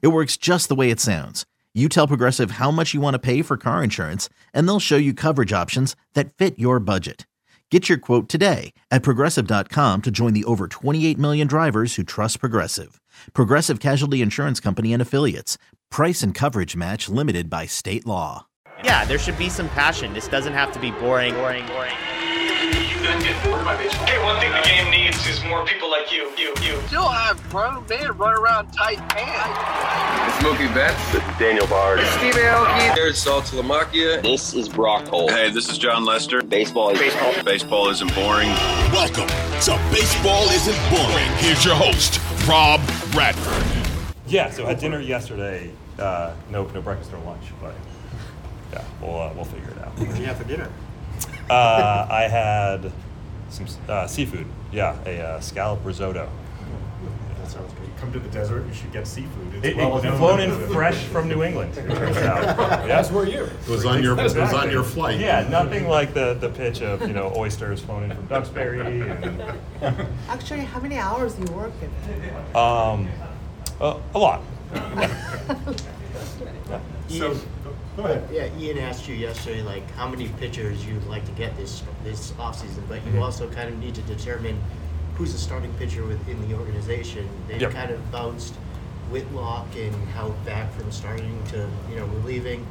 It works just the way it sounds. You tell Progressive how much you want to pay for car insurance, and they'll show you coverage options that fit your budget. Get your quote today at progressive.com to join the over 28 million drivers who trust Progressive. Progressive Casualty Insurance Company and Affiliates. Price and coverage match limited by state law. Yeah, there should be some passion. This doesn't have to be boring, boring, boring. Hey, one thing the game needs is more people like you. You, you. Still have grown men run around tight pants. It's Mookie Betts. This is Daniel Bard. Steve Aoki. There's Saltalamacchia. This is Brock Holt. Hey, this is Jon Lester. Baseball is baseball. Baseball isn't boring. Welcome to Baseball Isn't Boring. Here's your host, Rob Radford. Yeah, so had dinner yesterday. Uh, no, no breakfast or lunch, but yeah, we'll uh, we'll figure it out. What did you have for dinner? Uh, I had some uh, seafood. Yeah, a uh, scallop risotto. That sounds good. You come to the desert, you should get seafood. It's It, well it, known flown in fresh from New England. It turns out. Yeah. That's where you. It was on your, it was on your flight. Yeah, nothing like the, the pitch of you know oysters flown in from Duxbury. And, Actually, how many hours do you work in? um, uh, a lot. So, go ahead. Yeah, Ian asked you yesterday, like, how many pitchers you'd like to get this this offseason, but you Mhm. also kind of need to determine who's a starting pitcher within the organization. They Yep. kind of bounced Whitlock and held back from starting to, you know, relieving.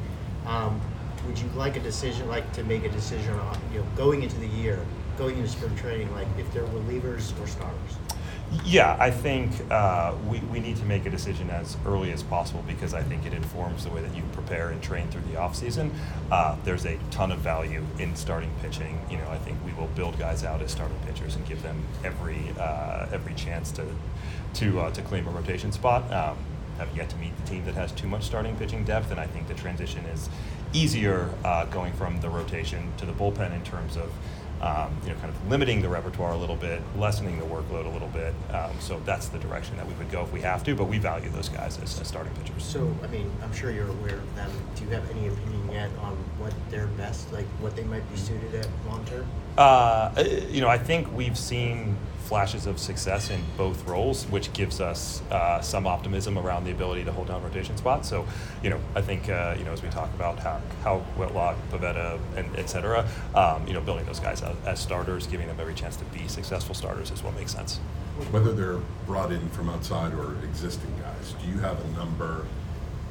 Um, would you like a decision, like, to make a decision on, you know, going into the year, going into spring training, like, if they're relievers or starters? Yeah, I think uh, we, we need to make a decision as early as possible because I think it informs the way that you prepare and train through the offseason. Uh, there's a ton of value in starting pitching. You know, I think we will build guys out as starting pitchers and give them every uh, every chance to to uh, to claim a rotation spot. Um, have yet to meet the team that has too much starting pitching depth, and I think the transition is easier uh, going from the rotation to the bullpen in terms of um, you know, kind of limiting the repertoire a little bit, lessening the workload a little bit. Um, so that's the direction that we would go if we have to, but we value those guys as, as starting pitchers. So, I mean, I'm sure you're aware of them. Do you have any opinion yet on what they're best, like what they might be suited at long term? Uh, you know, I think we've seen flashes of success in both roles, which gives us uh, some optimism around the ability to hold down rotation spots. So, you know, I think uh, you know as we talk about how how Whitlock, Pivetta, and et cetera, um, you know, building those guys out as starters, giving them every chance to be successful starters is what makes sense. Whether they're brought in from outside or existing guys, do you have a number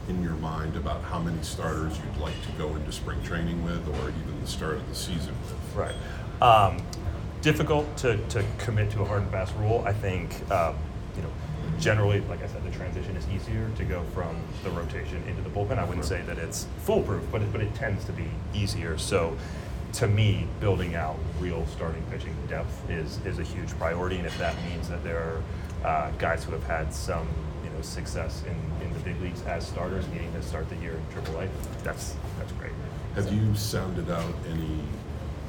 in your mind about how many starters you'd like to go into spring training with or even the start of the season with? Right. Um, difficult to, to commit to a hard and fast rule. I think, um, you know, generally, like I said, the transition is easier to go from the rotation into the bullpen. I wouldn't say that it's foolproof, but it, but it tends to be easier. So, to me, building out real starting pitching depth is is a huge priority, and if that means that there are uh, guys who have had some you know success in, in the big leagues as starters, needing to start the year in AAA, that's that's great. Have you sounded out any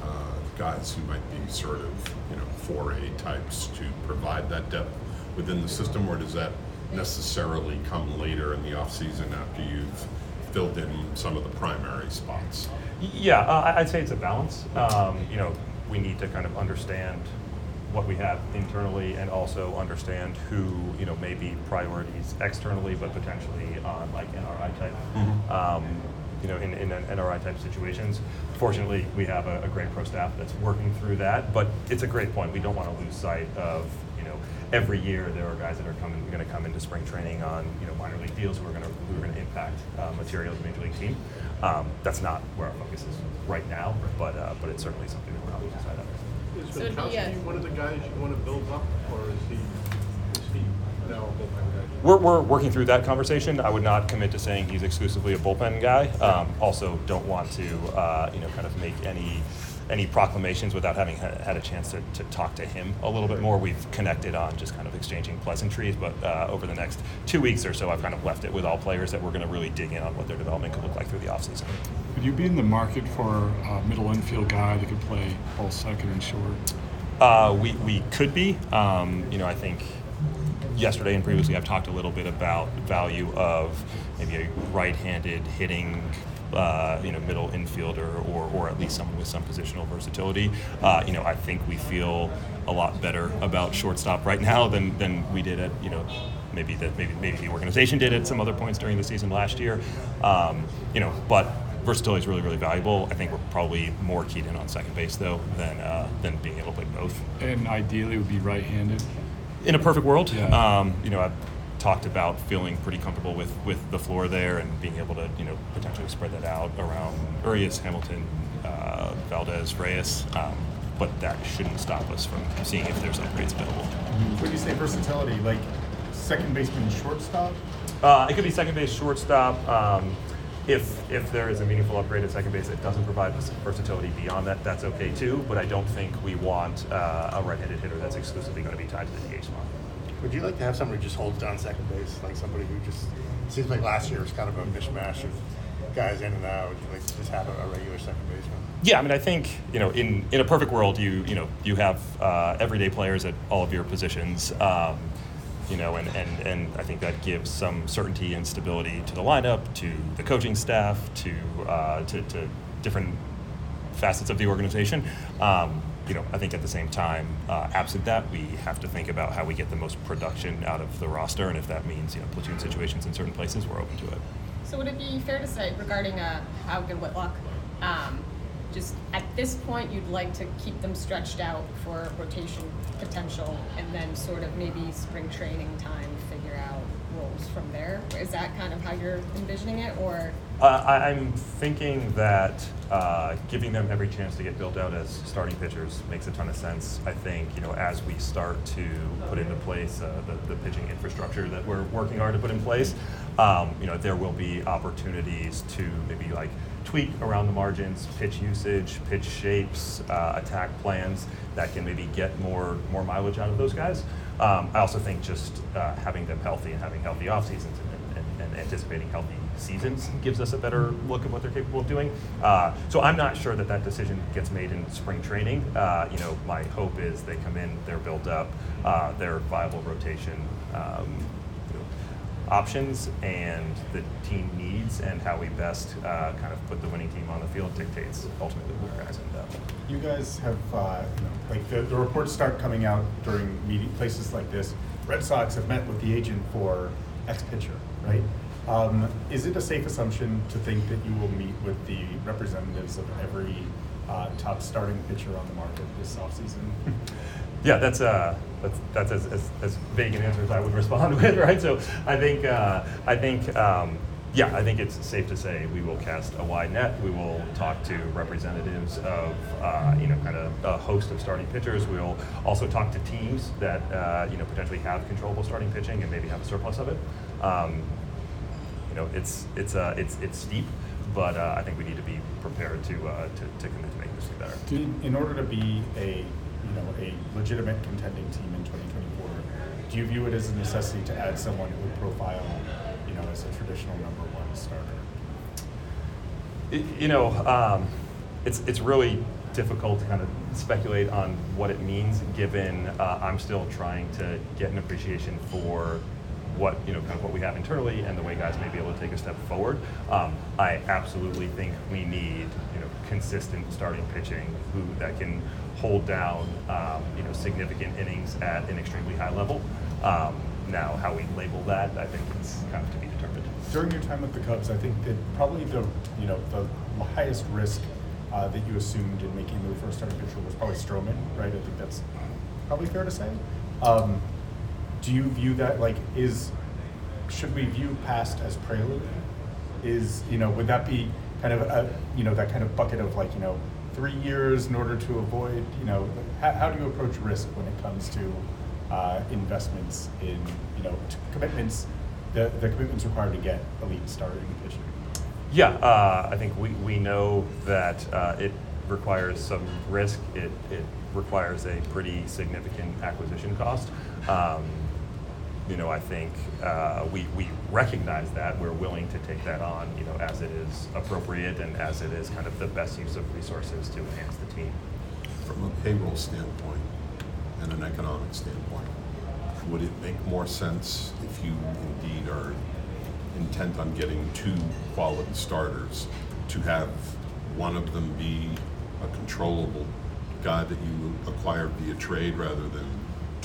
uh, guys who might be sort of, you know, 4A types to provide that depth within the system, or does that necessarily come later in the offseason after you've filled in some of the primary spots? Yeah, uh, I'd say it's a balance. Um, you know, we need to kind of understand what we have internally and also understand who, you know, may be priorities externally, but potentially on like NRI type, Mhm. um, you know, in, in an NRI type situations. Fortunately, we have a, a great pro staff that's working through that, but it's a great point. We don't want to lose sight of, you know, every year there are guys that are coming, going to come into spring training on you know minor league deals who are going to who are going to impact uh, material of the major league team. Um, that's not where our focus is right now, but uh, but it's certainly something that we're on the side of. Is So it'd be, Winckowski one of the guys you want to build up, or is he, is he now a bullpen guy? We're, we're working through that conversation. I would not commit to saying he's exclusively a bullpen guy. Um, also, don't want to uh, you know kind of make any any proclamations without having ha- had a chance to, to talk to him a little bit more. We've connected on just kind of exchanging pleasantries, but uh, over the next two weeks or so, I've kind of left it with all players that we're going to really dig in on what their development could look like through the offseason. Would you be in the market for a middle infield guy that could play both second and short? Uh, we, we could be. Um, you know, I think yesterday and previously I've talked a little bit about value of maybe a right-handed hitting, uh, you know, middle infielder or, or at least someone with some positional versatility. Uh, you know, I think we feel a lot better about shortstop right now than, than we did at, you know, maybe that maybe maybe the organization did at some other points during the season last year. Um, you know, but versatility is really really valuable. I think we're probably more keyed in on second base though than uh, than being able to play both. And ideally, would be right-handed. In a perfect world, Yeah. um, you know, I've talked about feeling pretty comfortable with, with the floor there and being able to, you know, potentially spread that out around Urias, Hamilton, uh, Valdez, Reyes. Um, but that shouldn't stop us from seeing if there's upgrades available. When you say versatility, like second baseman, shortstop? Uh, it could be second base, shortstop. Um, if if there is a meaningful upgrade at second base that doesn't provide vers- versatility beyond that, that's okay too. But I don't think we want uh, a right-handed hitter that's exclusively going to be tied to the DH spot. Would you like to have somebody who just holds down second base, like somebody who just seems like last year was kind of a mishmash of guys in and out? Would you like to just have a, a regular second baseman? Yeah, I mean, I think you know, in in a perfect world, you you know, you have uh, everyday players at all of your positions. Um, you know, and, and, and I think that gives some certainty and stability to the lineup, to the coaching staff, to uh, to, to different facets of the organization. Um, you know, I think at the same time, uh, absent that, we have to think about how we get the most production out of the roster, and if that means you know platoon situations in certain places, we're open to it. So would it be fair to say regarding uh, and Whitlock, um, just at this point you'd like to keep them stretched out for rotation potential, and then sort of maybe spring training time figure out roles from there? Is that kind of how you're envisioning it, or? Uh, I'm thinking that uh, giving them every chance to get built out as starting pitchers makes a ton of sense. I think you know as we start to put into place uh, the, the pitching infrastructure that we're working hard to put in place, um, you know there will be opportunities to maybe like tweak around the margins, pitch usage, pitch shapes, uh, attack plans that can maybe get more more mileage out of those guys. Um, I also think just uh, having them healthy and having healthy off seasons and, and, and anticipating healthy seasons gives us a better look at what they're capable of doing. Uh, so I'm not sure that that decision gets made in spring training. Uh, you know, my hope is they come in, they're built up, uh, they're viable rotation um, options, and the team needs and how we best uh, kind of put the winning team on the field dictates ultimately where guys end up. You guys have, uh, you know, like the, the reports start coming out during meeting places like this. Red Sox have met with the agent for X pitcher, right? Um, is it a safe assumption to think that you will meet with the representatives of every uh, top starting pitcher on the market this offseason? Yeah, that's uh, that's that's as, as, as vague an answer as I would respond with, right? So I think uh, I think um, yeah, I think it's safe to say we will cast a wide net. We will talk to representatives of uh, you know kind of a host of starting pitchers. We'll also talk to teams that uh, you know potentially have controllable starting pitching and maybe have a surplus of it. Um, you know, it's it's uh, it's it's steep, but uh, I think we need to be prepared to uh, to, to commit to making this better. In, in order to be a, you know, a legitimate contending team in 2024, do you view it as a necessity to add someone who would profile, you know, as a traditional number one starter? Y- You know, um, it's it's really difficult to kind of speculate on what it means, given uh, I'm still trying to get an appreciation for what you know, kind of what we have internally, and the way guys may be able to take a step forward. Um, I absolutely think we need you know consistent starting pitching who that can hold down um, you know significant innings at an extremely high level. Um, now, how we label that, I think it's kind of to be determined. During your time with the Cubs, I think that probably the, you know, the highest risk uh, that you assumed in making the for starting pitcher was probably Stroman, right? I think that's probably fair to say. Um, do you view that like is should we view past as prelude? Is you know would that be kind of a you know that kind of bucket of like you know three years in order to avoid you know how, how do you approach risk when it comes to uh, investments in you know commitments the, the commitments required to get elite starting pitching? Yeah, uh, I think we, we know that uh, it requires some risk. It, it requires a pretty significant acquisition cost. Um, you know, I think uh, we, we recognize that. We're willing to take that on, you know, as it is appropriate and as it is kind of the best use of resources to enhance the team. From a payroll standpoint and an economic standpoint, would it make more sense if you indeed are intent on getting two quality starters to have one of them be a controllable guy that you acquire via trade rather than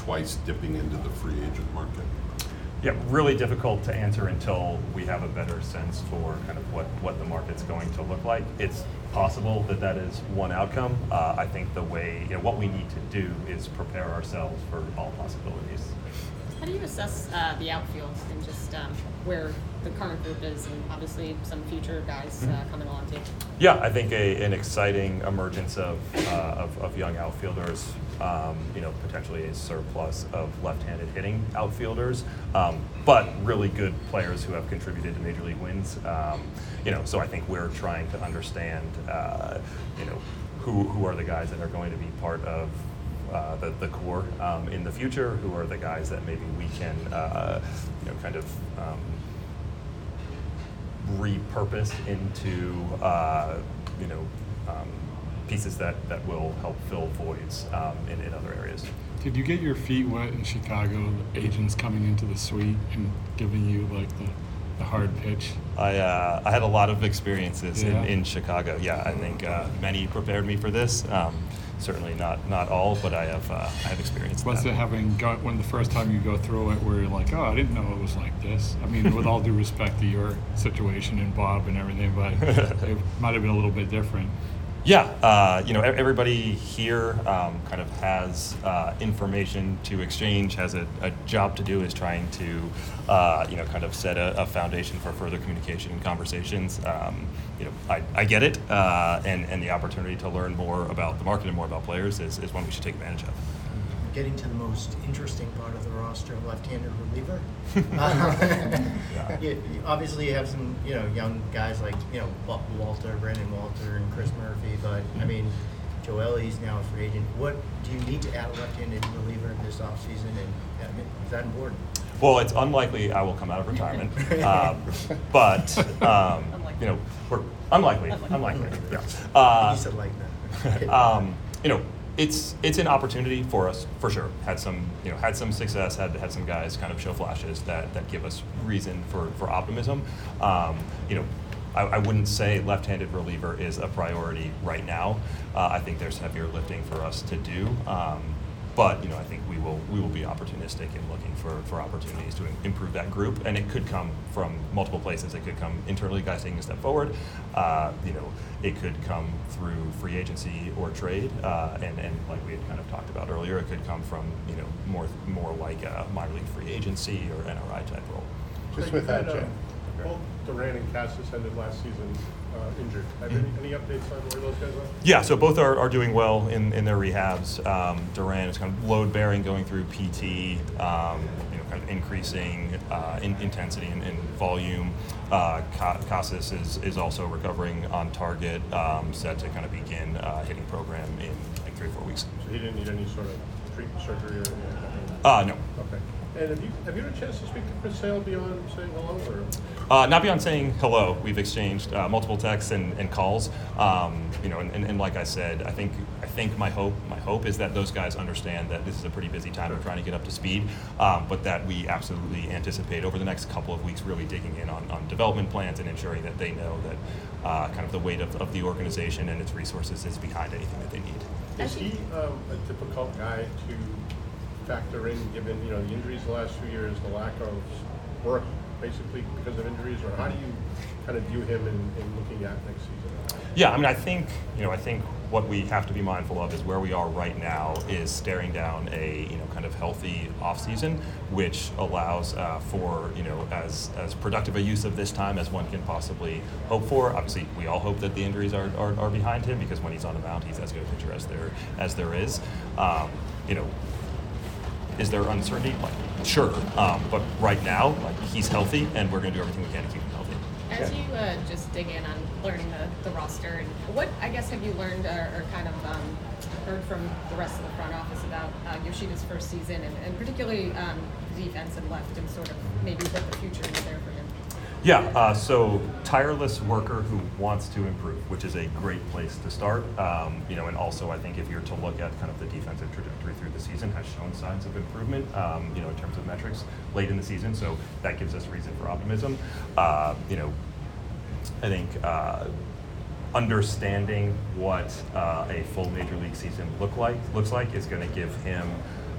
twice dipping into the free agent market? Yeah, really difficult to answer until we have a better sense for kind of what, what the market's going to look like. It's possible that that is one outcome. Uh, I think the way, you know, what we need to do is prepare ourselves for all possibilities. How do you assess uh, the outfield and just um, where the current group is, and obviously some future guys uh, Mhm. coming along too? Yeah, I think a, an exciting emergence of, uh, of, of young outfielders, um, you know, potentially a surplus of left-handed hitting outfielders, um, but really good players who have contributed to major league wins. Um, you know, so I think we're trying to understand, uh, you know, who, who are the guys that are going to be part of uh, the, the core um, in the future, who are the guys that maybe we can, uh, you know, kind of um, repurposed into uh, you know um, pieces that, that will help fill voids um, in, in other areas. Did you get your feet wet in Chicago? The agents coming into the suite and giving you like the, the hard pitch. I, uh, I had a lot of experiences Yeah. in, in Chicago. Yeah, I think uh, many prepared me for this. Um, certainly not not all, but I have uh, I have experience. Was that. it having got when the first time you go through it, where you're like, oh, I didn't know it was like this. I mean, with all due respect to your situation and Bob and everything, but it might have been a little bit different. Yeah, uh, you know, everybody here um, kind of has uh, information to exchange, has a, a job to do, is trying to, uh, you know, kind of set a, a foundation for further communication and conversations. Um, you know, I, I get it, uh, and, and the opportunity to learn more about the market and more about players is, is one we should take advantage of. Getting to the most interesting part of the roster, left-handed reliever. Yeah. you, you- obviously, you have some you know young guys like you know Walter, Brandon Walter, and Chris Murphy. But I mean, Joel, he's now a free agent. What do you need to add a left-handed reliever this offseason, and I mean, is that important? Well, it's unlikely I will come out of retirement, um, but um, you know, we're unlikely, unlikely. Yeah. Uh, You said like that. um, you know, it's it's an opportunity for us for sure. Had some you know had some success. Had had some guys kind of show flashes that that give us reason for for optimism. Um, you know. I, I wouldn't say left-handed reliever is a priority right now. Uh, I think there's heavier lifting for us to do. Um, but you know, I think we will we will be opportunistic in looking for, for opportunities to improve that group, and it could come from multiple places. It could come internally, guys taking a step forward. Uh, you know, it could come through free agency or trade, uh, and and like we had kind of talked about earlier, it could come from you know more more like a minor league free agency or NRI type role. Just with that, Had, uh, Jim. Both Duran and Casas ended last season uh, injured. Have any, any updates on where those guys are? Yeah, so both are, are doing well in, in their rehabs. Um, Duran is kind of load bearing, going through PT, um, you know, kind of increasing uh, in, intensity and, and volume. Uh, Ca- Casas is, is also recovering on target, um, set to kind of begin uh, hitting program in like three or four weeks. So he didn't need any sort of treatment, surgery, or anything? Uh, no. Okay. And have you have you had a chance to speak to Chris Sale beyond saying hello, or? Uh, not beyond saying hello, we've exchanged uh, multiple texts and, and calls. Um, you know, and, and, and like I said, I think I think my hope my hope is that those guys understand that this is a pretty busy time of trying to get up to speed, um, but that we absolutely anticipate over the next couple of weeks really digging in on, on development plans and ensuring that they know that uh, kind of the weight of, of the organization and its resources is behind anything that they need. Is he um, a difficult guy to factor in, given you know the injuries the last few years, the lack of work, basically because of injuries, or how do you kind of view him in, in looking at next season? Yeah, I mean, I think you know, I think what we have to be mindful of is where we are right now is staring down a you know kind of healthy offseason, which allows uh, for you know as as productive a use of this time as one can possibly hope for. Obviously, we all hope that the injuries are, are, are behind him because when he's on the mound, he's as good a pitcher as there as there is. Um, you know, is there uncertainty? Like, sure, um, but right now, like he's healthy, and we're going to do everything we can to keep him healthy. As you uh, just dig in on learning the, the roster, and what I guess have you learned or, or kind of um, heard from the rest of the front office about uh, Yoshida's first season, and, and particularly um, defense and left, and sort of maybe what the future is there for him? Yeah, uh, so tireless worker who wants to improve, which is a great place to start. Um, you know, and also I think if you're to look at kind of the defensive trajectory the season, has shown signs of improvement. Um, you know, in terms of metrics late in the season, so that gives us reason for optimism. Uh, you know, I think. Uh, understanding what uh, a full major league season look like looks like is going to give him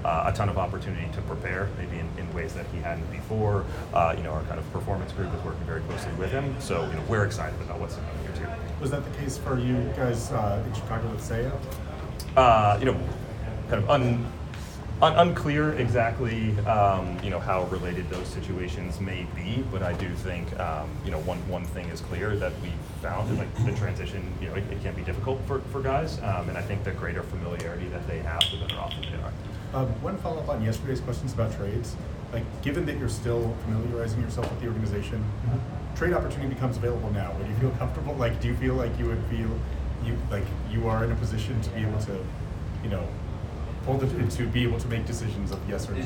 uh, a ton of opportunity to prepare, maybe in, in ways that he hadn't before. Uh, you know, our kind of performance group is working very closely with him, so you know we're excited about what's coming here too. Was that the case for you guys uh, in Chicago with Seiya? Uh, you know, kind of un, un, unclear exactly, um, you know, how related those situations may be, but I do think, um, you know, one, one thing is clear that we found, like the transition, you know, it, it can be difficult for, for guys, um, and I think the greater familiarity that they have, the better off they are. Um, one follow up on yesterday's questions about trades. Like, given that you're still familiarizing yourself with the organization, mm-hmm. trade opportunity becomes available now. Would you feel comfortable? Like, do you feel like you would feel you like you are in a position to be able to, you know, hold it to be able to make decisions of yes or no?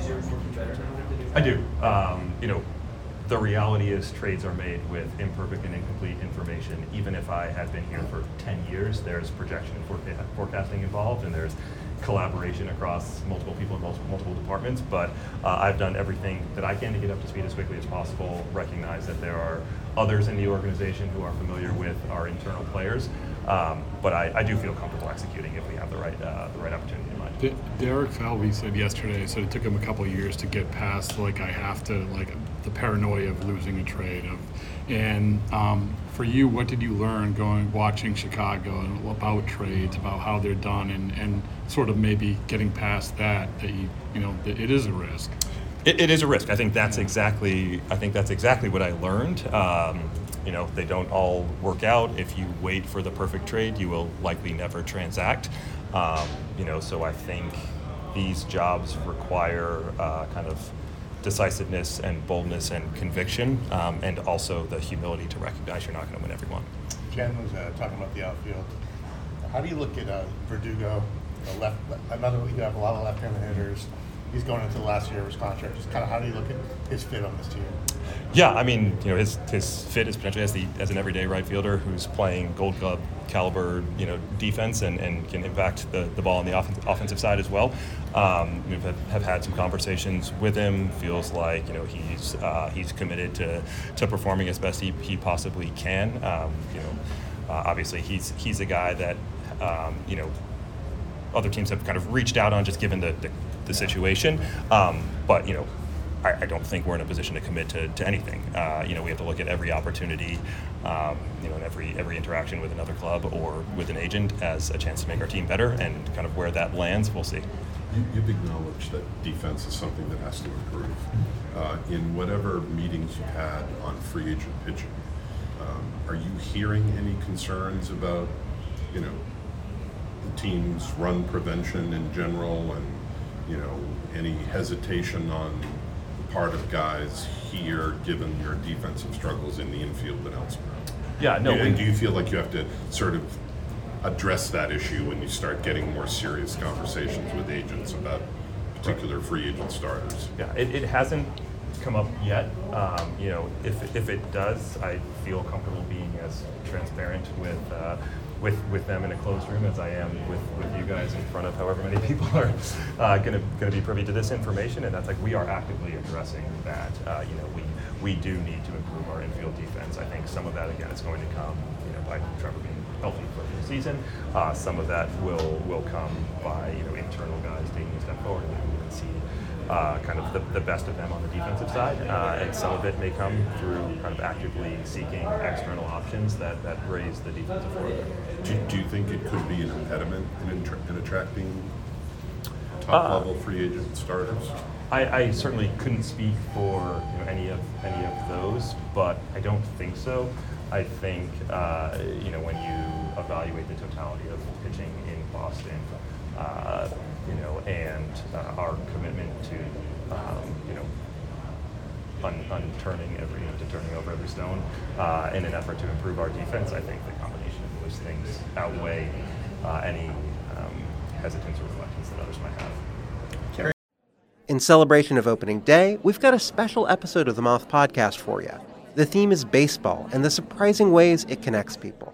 I do. Um, you know, the reality is trades are made with imperfect and incomplete information. Even if I had been here for 10 years, there's projection and forecasting involved, and there's collaboration across multiple people in multiple, departments, but uh, I've done everything that I can to get up to speed as quickly as possible, recognize that there are others in the organization who are familiar with our internal players, um, but I, I, do feel comfortable executing if we have the right, uh, the right opportunity in mind. Derek Falvey said yesterday, so it took him a couple years to get past, like, I have to, like, the paranoia of losing a trade, of and um, for you, what did you learn going watching Chicago and about trades, about how they're done, and, and sort of maybe getting past that that you you know it is a risk. It, it is a risk. I think that's exactly. I think that's exactly what I learned. Um, you know, they don't all work out. If you wait for the perfect trade, you will likely never transact. Um, you know, so I think these jobs require uh, kind of decisiveness and boldness and conviction, um, and also the humility to recognize you're not going to win every one. Jen was uh, talking about the outfield. How do you look at uh, Verdugo, left? Another, you have a lot of left-handed hitters. He's going into the last year of his contract. Just kind of how do you look at his fit on this team? Yeah, I mean, you know, his his fit is potentially as the as an everyday right fielder who's playing Gold Glove caliber, you know, defense and, and can impact the, the ball on the off- offensive side as well. Um, we have, have had some conversations with him. Feels like you know he's uh, he's committed to, to performing as best he, he possibly can. Um, you know, uh, obviously he's he's a guy that um, you know other teams have kind of reached out on just given the, the, the situation. Um, but you know I, I, don't think we're in a position to commit to, to anything. Uh, you know, we have to look at every opportunity, um, you know, and every every interaction with another club or with an agent as a chance to make our team better, and kind of where that lands, we'll see. You, have acknowledged that defense is something that has to improve. Uh, in whatever meetings you've had on free agent pitching, um, are you hearing any concerns about, you know, the team's run prevention in general, and you know, any hesitation on part of guys here, given your defensive struggles in the infield and elsewhere? Yeah, no. And do you feel like you have to sort of address that issue when you start getting more serious conversations with agents about particular free agent starters? Yeah, it, it hasn't come up yet. Um, you know, if, if it does, I feel comfortable being as transparent with uh, with, with them in a closed room as I am with, with you guys in front of however many people are uh, going to be privy to this information. And that's like we are actively addressing that. Uh, you know, we, we do need to improve our infield defense. I think some of that, again, is going to come you know, by Trevor being healthy for season. Uh, some of that will will come by you know internal guys taking a step forward. And we can see uh, kind of the, the best of them on the defensive side, uh, and some of it may come through kind of actively seeking external options that, that raise the defensive floor. Do, do you think it could be an impediment in, intra- in attracting top Uh, level free agent starters? I, I certainly couldn't speak for you know, any of any of those, but I don't think so. I think uh, you know when you evaluate the totality of pitching in Boston, uh, you know, and uh, our commitment to um, you know un- unturning every to turning over every stone uh, in an effort to improve our defense, I think the combination of those things outweigh uh, any um, hesitance or reluctance that others might have. In celebration of opening day, we've got a special episode of the Moth Podcast for you. The theme is baseball and the surprising ways it connects people.